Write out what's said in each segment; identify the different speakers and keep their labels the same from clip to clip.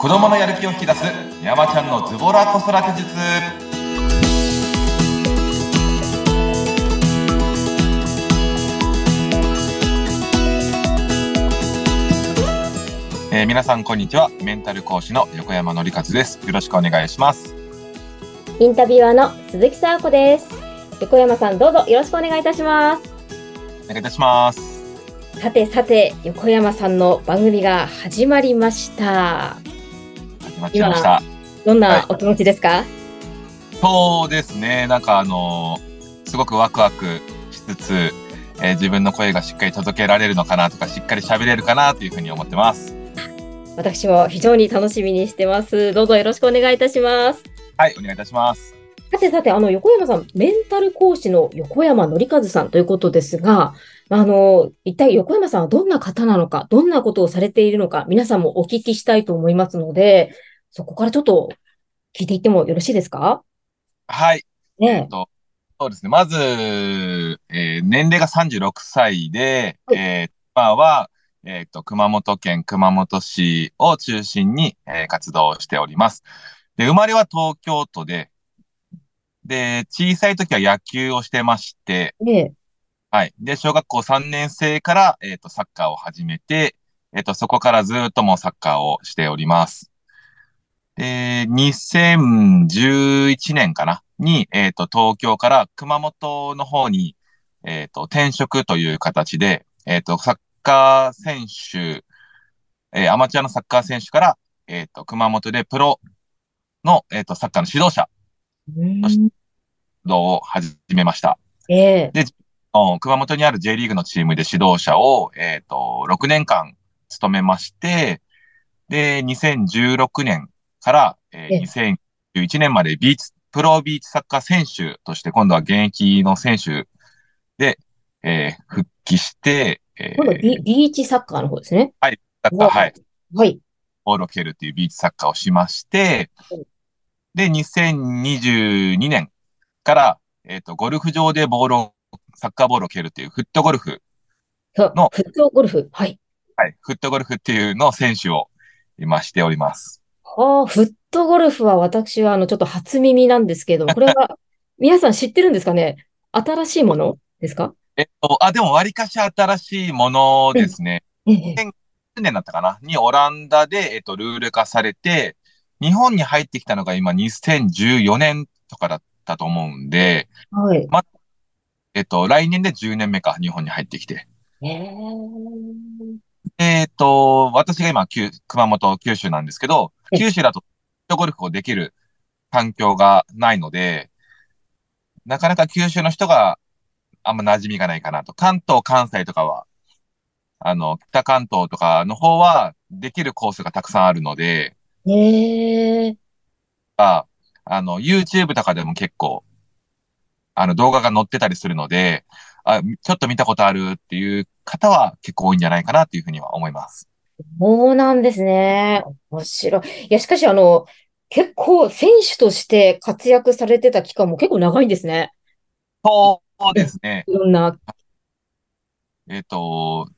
Speaker 1: 子供のやる気を引き出す山ちゃんのズボラ子育て術。えー、皆さんこんにちは。メンタル講師の横山則和です。よろしくお願いします。
Speaker 2: インタビュアーの鈴木沙子です。横山さんどうぞ。よろしくお願いいたします。
Speaker 1: お願いいたします。
Speaker 2: さてさて横山さんの番組が始まりました
Speaker 1: 始まっちゃいました
Speaker 2: どんなお気持ちですか、はい、
Speaker 1: そうですねなんかあのすごくワクワクしつつ、えー、自分の声がしっかり届けられるのかなとかしっかり喋れるかなというふうに思ってます
Speaker 2: 私も非常に楽しみにしてます。どうぞよろしくお願いいたします。
Speaker 1: はい、お願いいたします。
Speaker 2: さてさて、あの、横山さん、メンタル講師の横山則和さんということですが、あの、一体横山さんはどんな方なのか、どんなことをされているのか、皆さんもお聞きしたいと思いますので、そこからちょっと聞いていってもよろしいですか？
Speaker 1: はい。ね、えっと、そうですね。まず、えー、年齢が36歳で、はい、えー、今は、えっ、ー、と、熊本県熊本市を中心に、えー、活動しております。で、生まれは東京都で、で、小さい時は野球をしてまして、
Speaker 2: え
Speaker 1: はい。で、小学校3年生から、えっ、ー、と、サッカーを始めて、えっ、と、そこからずっともうサッカーをしております。で、2011年かな？に、えっ、と、東京から熊本の方に、えっ、と、転職という形で、えっ、と、サッカー選手、えー、アマチュアのサッカー選手から、えっ、ー、と、熊本でプロの、えっ、ー、と、サッカーの指導者として、を始めました。
Speaker 2: えー、
Speaker 1: で、熊本にある J リーグのチームで指導者を、えっ、と、6年間務めまして、で、2016年から、えー、2011年までビーチ、プロビーチサッカー選手として、今度は現役の選手で、えー、復帰して、
Speaker 2: えー、ビビーチサッカーの方ですね。
Speaker 1: はい、サッカー、はい。
Speaker 2: はい。
Speaker 1: ボールを蹴るっていうビーチサッカーをしまして、で、2022年から、えっ、ー、と、ゴルフ場でボールを、サッカーボールを蹴るっていうフットゴルフの、
Speaker 2: フットゴルフはい。
Speaker 1: はい、フットゴルフっていうのを選手を今しております。
Speaker 2: はあ、フットゴルフは私はあの、ちょっと初耳なんですけれども、これは皆さん知ってるんですかね？新しいものですか？
Speaker 1: えっと、あ、でも割かし新しいものですね。2009年だったかな？にオランダで、えっと、ルール化されて、日本に入ってきたのが今2014年とかだったと思うんで、
Speaker 2: はい。
Speaker 1: ま、えっと、来年で10年目か、日本に入ってきて。
Speaker 2: え
Speaker 1: っと、私が今、熊本、九州なんですけど、九州だと、ゴルフをできる環境がないので、なかなか九州の人があんま馴染みがないかなと。関東、関西とかは、あの、北関東とかの方は、できるコースがたくさんあるので、
Speaker 2: へえ。
Speaker 1: あ、あの、YouTube とかでも結構、あの、動画が載ってたりするので、あ、ちょっと見たことあるっていう方は結構多いんじゃないかなっていうふうには思います。
Speaker 2: そうなんですね。面白い。いや、しかし、あの、結構選手として活躍されてた期間も結構長いんですね。
Speaker 1: そうですね。
Speaker 2: いろんな。
Speaker 1: えっ、と、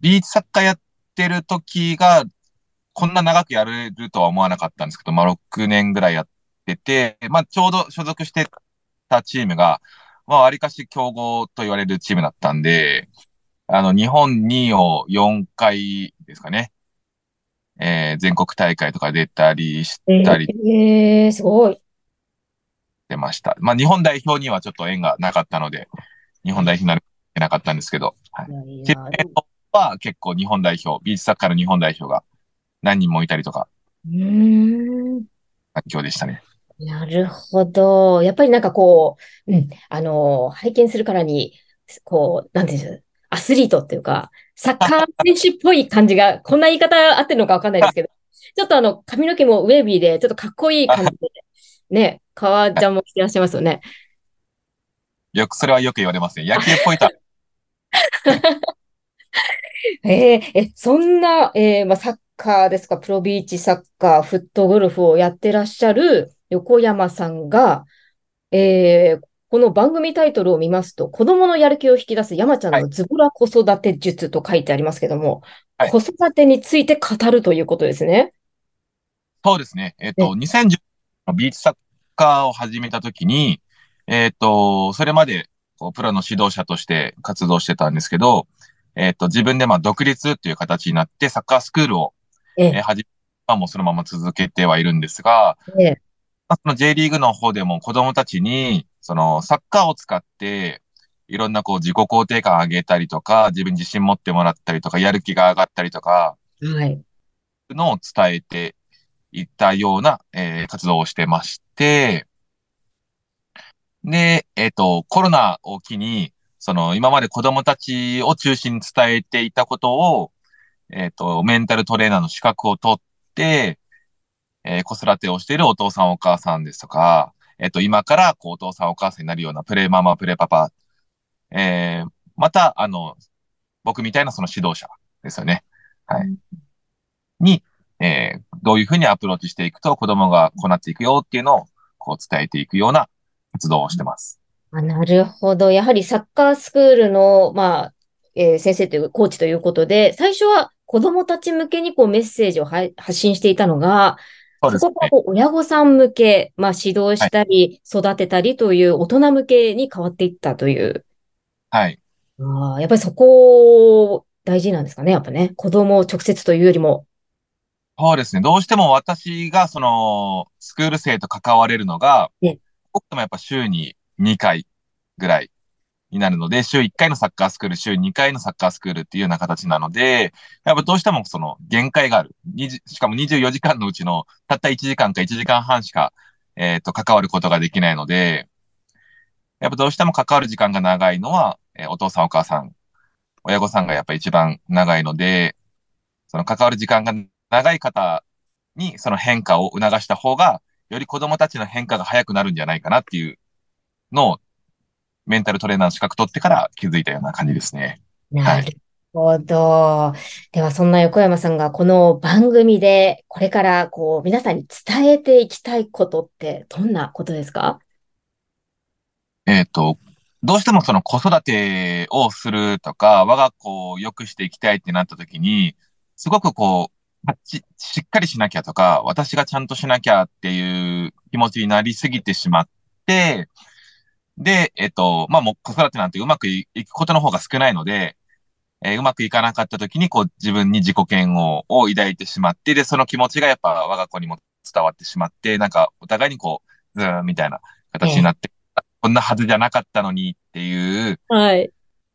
Speaker 1: ビーチサッカーやってる時が、こんな長くやれるとは思わなかったんですけど、まあ、6年ぐらいやってて、まあ、ちょうど所属してたチームが、まあ、わりかし強豪と言われるチームだったんで、あの、日本2位を4回ですかね。えー、全国大会とか出たりしたり。
Speaker 2: えー、えー、すごい。
Speaker 1: てました。まあ、日本代表にはちょっと縁がなかったので、日本代表になれなかったんですけど、はい。チームは結構日本代表、ビーチサッカーの日本代表が何人もいたりとか、
Speaker 2: うん。
Speaker 1: 発狂でしたね。
Speaker 2: なるほど。やっぱりなんかこう、うん、あの、拝見するからに、こう、なんていうんですアスリートっていうか、サッカー選手っぽい感じが、こんな言い方合ってるのかわかんないですけど、ちょっとあの、髪の毛もウェービーで、ちょっとかっこいい感じで、ね、革ジャンも着てらっしゃいますよね。
Speaker 1: よく、それはよく言われますね。野球っぽいと。
Speaker 2: えー、え、そんな、えー、まあ、サッカーですか、プロビーチサッカー、フットゴルフをやってらっしゃる横山さんが、えー、この番組タイトルを見ますと、子供のやる気を引き出す山ちゃんのズボラ子育て術と書いてありますけども、はい、子育てについて語るということですね。
Speaker 1: そうですね。えっ、
Speaker 2: ね。
Speaker 1: と、2010のビーチサッカーを始めたときに、えっ、と、それまで、こう、プロの指導者として活動してたんですけど、えっ、と、自分でまあ独立っていう形になって、サッカースクールを、
Speaker 2: え
Speaker 1: え。ー始め、まあもうそのまま続けてはいるんですが、
Speaker 2: え、え。
Speaker 1: まあその J リーグの方でも子供たちに、そのサッカーを使って、いろんなこう自己肯定感上げたりとか、自分に自信持ってもらったりとか、やる気が上がったりとか、
Speaker 2: え、はい。
Speaker 1: のを伝えていったような、えー活動をしてまして、で、えっ、と、コロナを機に、その今まで子供たちを中心に伝えていたことを、えっ、と、メンタルトレーナーの資格を取って、えー子育てをしているお父さんお母さんですとか、えっ、と、今からこうお父さんお母さんになるようなプレママ、プレパパ、えーまた、あの、僕みたいなその指導者ですよね。はい。に、えーどういうふうにアプローチしていくと子供がこうなっていくよっていうのをこう伝えていくような活動をしてます。
Speaker 2: あ、なるほど。やはりサッカースクールの、まあ、えー先生という、コーチということで、最初は子供たち向けにこうメッセージをは発信していたのが、
Speaker 1: そ
Speaker 2: こがこう親御さん向け、まあ指導したり、育てたりという大人向けに変わっていったという。
Speaker 1: はい。
Speaker 2: ああ、やっぱりそこ大事なんですかね、やっぱね。子供を直接というよりも。
Speaker 1: そうですね。どうしても私がそのスクール生と関われるのが、
Speaker 2: ね
Speaker 1: 僕もやっぱ週に2回ぐらいになるので、週1回のサッカースクール、週2回のサッカースクールっていうような形なので、やっぱどうしてもその限界がある。しかも24時間のうちのたった1時間か1時間半しか、えっ、と、関わることができないので、やっぱどうしても関わる時間が長いのは、えーお父さんお母さん、親御さんがやっぱ一番長いので、その関わる時間が長い方にその変化を促した方が、より子供たちの変化が早くなるんじゃないかなっていうのを、メンタルトレーナーの資格取ってから気づいたような感じですね。
Speaker 2: なるほど。では、そんな横山さんがこの番組でこれからこう皆さんに伝えていきたいことってどんなことですか？
Speaker 1: えっ、と、どうしてもその子育てをするとか、我が子を良くしていきたいってなった時に、すごくこう、ししっかりしなきゃとか、私がちゃんとしなきゃっていう気持ちになりすぎてしまって、で、えっ、と、まあもう子育てなんてうまくいいくことの方が少ないので、えーうまくいかなかった時に、こう自分に自己嫌悪を抱いてしまって、で、その気持ちがやっぱ我が子にも伝わってしまって、なんかお互いにこう、ズーンみたいな形になって、こんなはずじゃなかったのにっていう
Speaker 2: はい。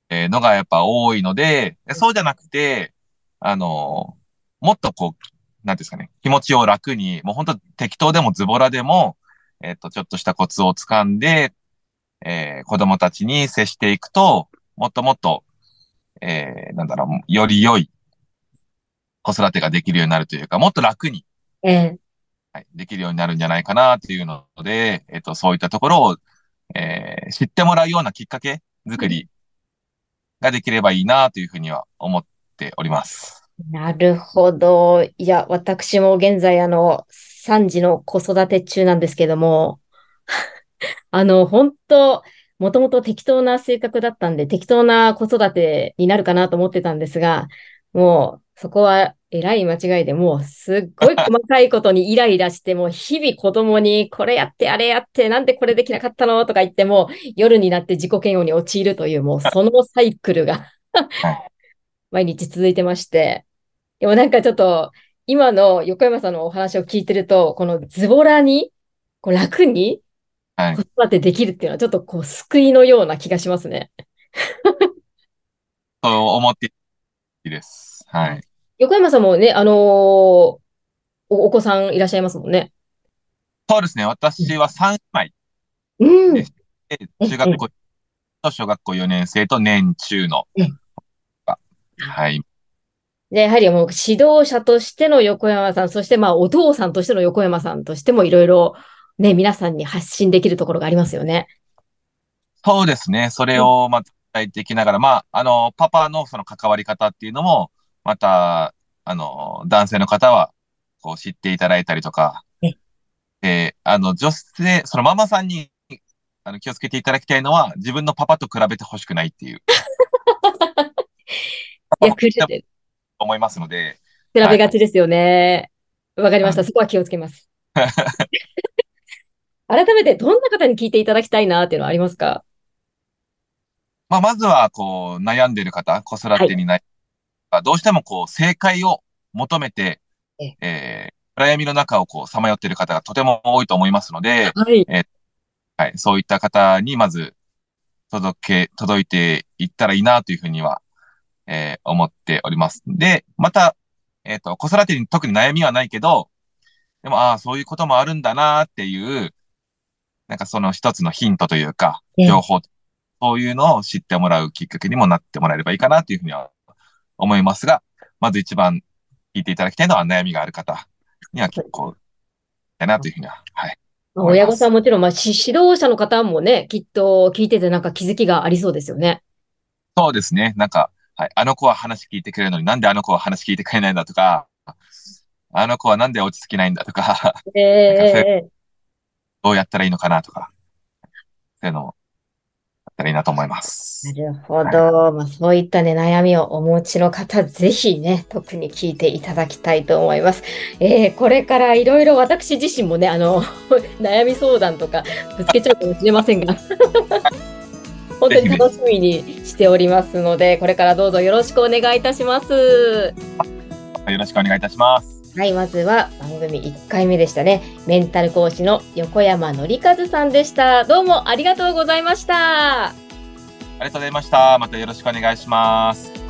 Speaker 1: えーのがやっぱ多いので、そうじゃなくて、あのもっとこう、なんていうんですかね、気持ちを楽に、もう本当適当でもズボラでも、えっ、と、ちょっとしたコツをつかんで、えー子供たちに接していくと、もっともっと、えーなんだろう、より良い子育てができるようになるというか、もっと楽に、
Speaker 2: ええ
Speaker 1: はい、できるようになるんじゃないかなっていうので、えっ、と、そういったところを、えー知ってもらうようなきっかけ作りができればいいなというふうには思っております。
Speaker 2: なるほど。いや、私も現在、あの、3児の子育て中なんですけども、あの、本当もともと適当な性格だったんで、適当な子育てになるかなと思ってたんですが、もう、そこはえらい間違いで、もう、すっごい細かいことにイライラして、もう、日々子供に、これやって、あれやって、なんでこれできなかったのとか言って、もう、夜になって自己嫌悪に陥るという、もう、そのサイクルが毎日続いてまして、でもなんかちょっと、今の横山さんのお話を聞いてると、このズボラに、こう楽に
Speaker 1: はい
Speaker 2: 子。育てできるっていうのは、ちょっとこう、救いのような気がしますね。
Speaker 1: そう思っていいです。はい。
Speaker 2: 横山さんもね、あのーお、お子さんいらっしゃいますもんね。
Speaker 1: そうですね。私は3姉
Speaker 2: うん。
Speaker 1: 中学校と小学校4年生と年中の
Speaker 2: ええ。
Speaker 1: はい。
Speaker 2: で、やはりもう指導者としての横山さん、そしてまあお父さんとしての横山さんとしてもいろいろね、皆さんに発信できるところがありますよね。
Speaker 1: そうですね。それをまた伝えていきながら、まあ、あの、パパのその関わり方っていうのも、また、あの、男性の方は、こう知っていただいたりとか
Speaker 2: え、
Speaker 1: で、あの、女性、そのママさんに、あの、気をつけていただきたいのは、自分のパパと比べてほしくないっていう。
Speaker 2: いや、くれて、
Speaker 1: 思いますので、
Speaker 2: 比べがちですよね。わかりました。そこは気をつけます。改めて、どんな方に聞いていただきたいなっていうのはありますか？
Speaker 1: まあ、まずは、こう、悩んでる方、子育てに悩む、どうしても、こう、正解を求めて、
Speaker 2: え
Speaker 1: えー暗闇の中をこう、さまよっている方がとても多いと思いますので、
Speaker 2: はい。
Speaker 1: はい、そういった方にまず届け、届いていったらいいなというふうには、えー思っております。で、また、えっ、と、子育てに特に悩みはないけど、でも、ああ、そういうこともあるんだなっていう、なんかその一つのヒントというか、
Speaker 2: ええ
Speaker 1: 情報、そういうのを知ってもらうきっかけにもなってもらえればいいかなというふうには思いますが、まず一番聞いていただきたいのは悩みがある方には結構、だなというふうには、はい。
Speaker 2: まあ親御さんはもちろん、まあ、し指導者の方もね、きっと聞いててなんか気づきがありそうですよね。
Speaker 1: そうですね。なんか、はい。あの子は話聞いてくれるのになんであの子は話聞いてくれないんだとか、あの子はなんで落ち着きないんだとか、
Speaker 2: ええ
Speaker 1: どうやったらいいのかなとか、そういうのをやったらいいなと思います。
Speaker 2: なるほど。まあ、そういったね、悩みをお持ちの方、ぜひね、特に聞いていただきたいと思います。えーこれからいろいろ私自身もね、あの、悩み相談とかぶつけちゃうかもしれませんが、本当に楽しみにしておりますので、これからどうぞよろしくお願いいたします。
Speaker 1: よろしくお願いいたします。
Speaker 2: はい、まずは番組1回目でしたね。メンタル講師の横山則和さんでした。どうもありがとうございました。
Speaker 1: ありがとうございました。またよろしくお願いします。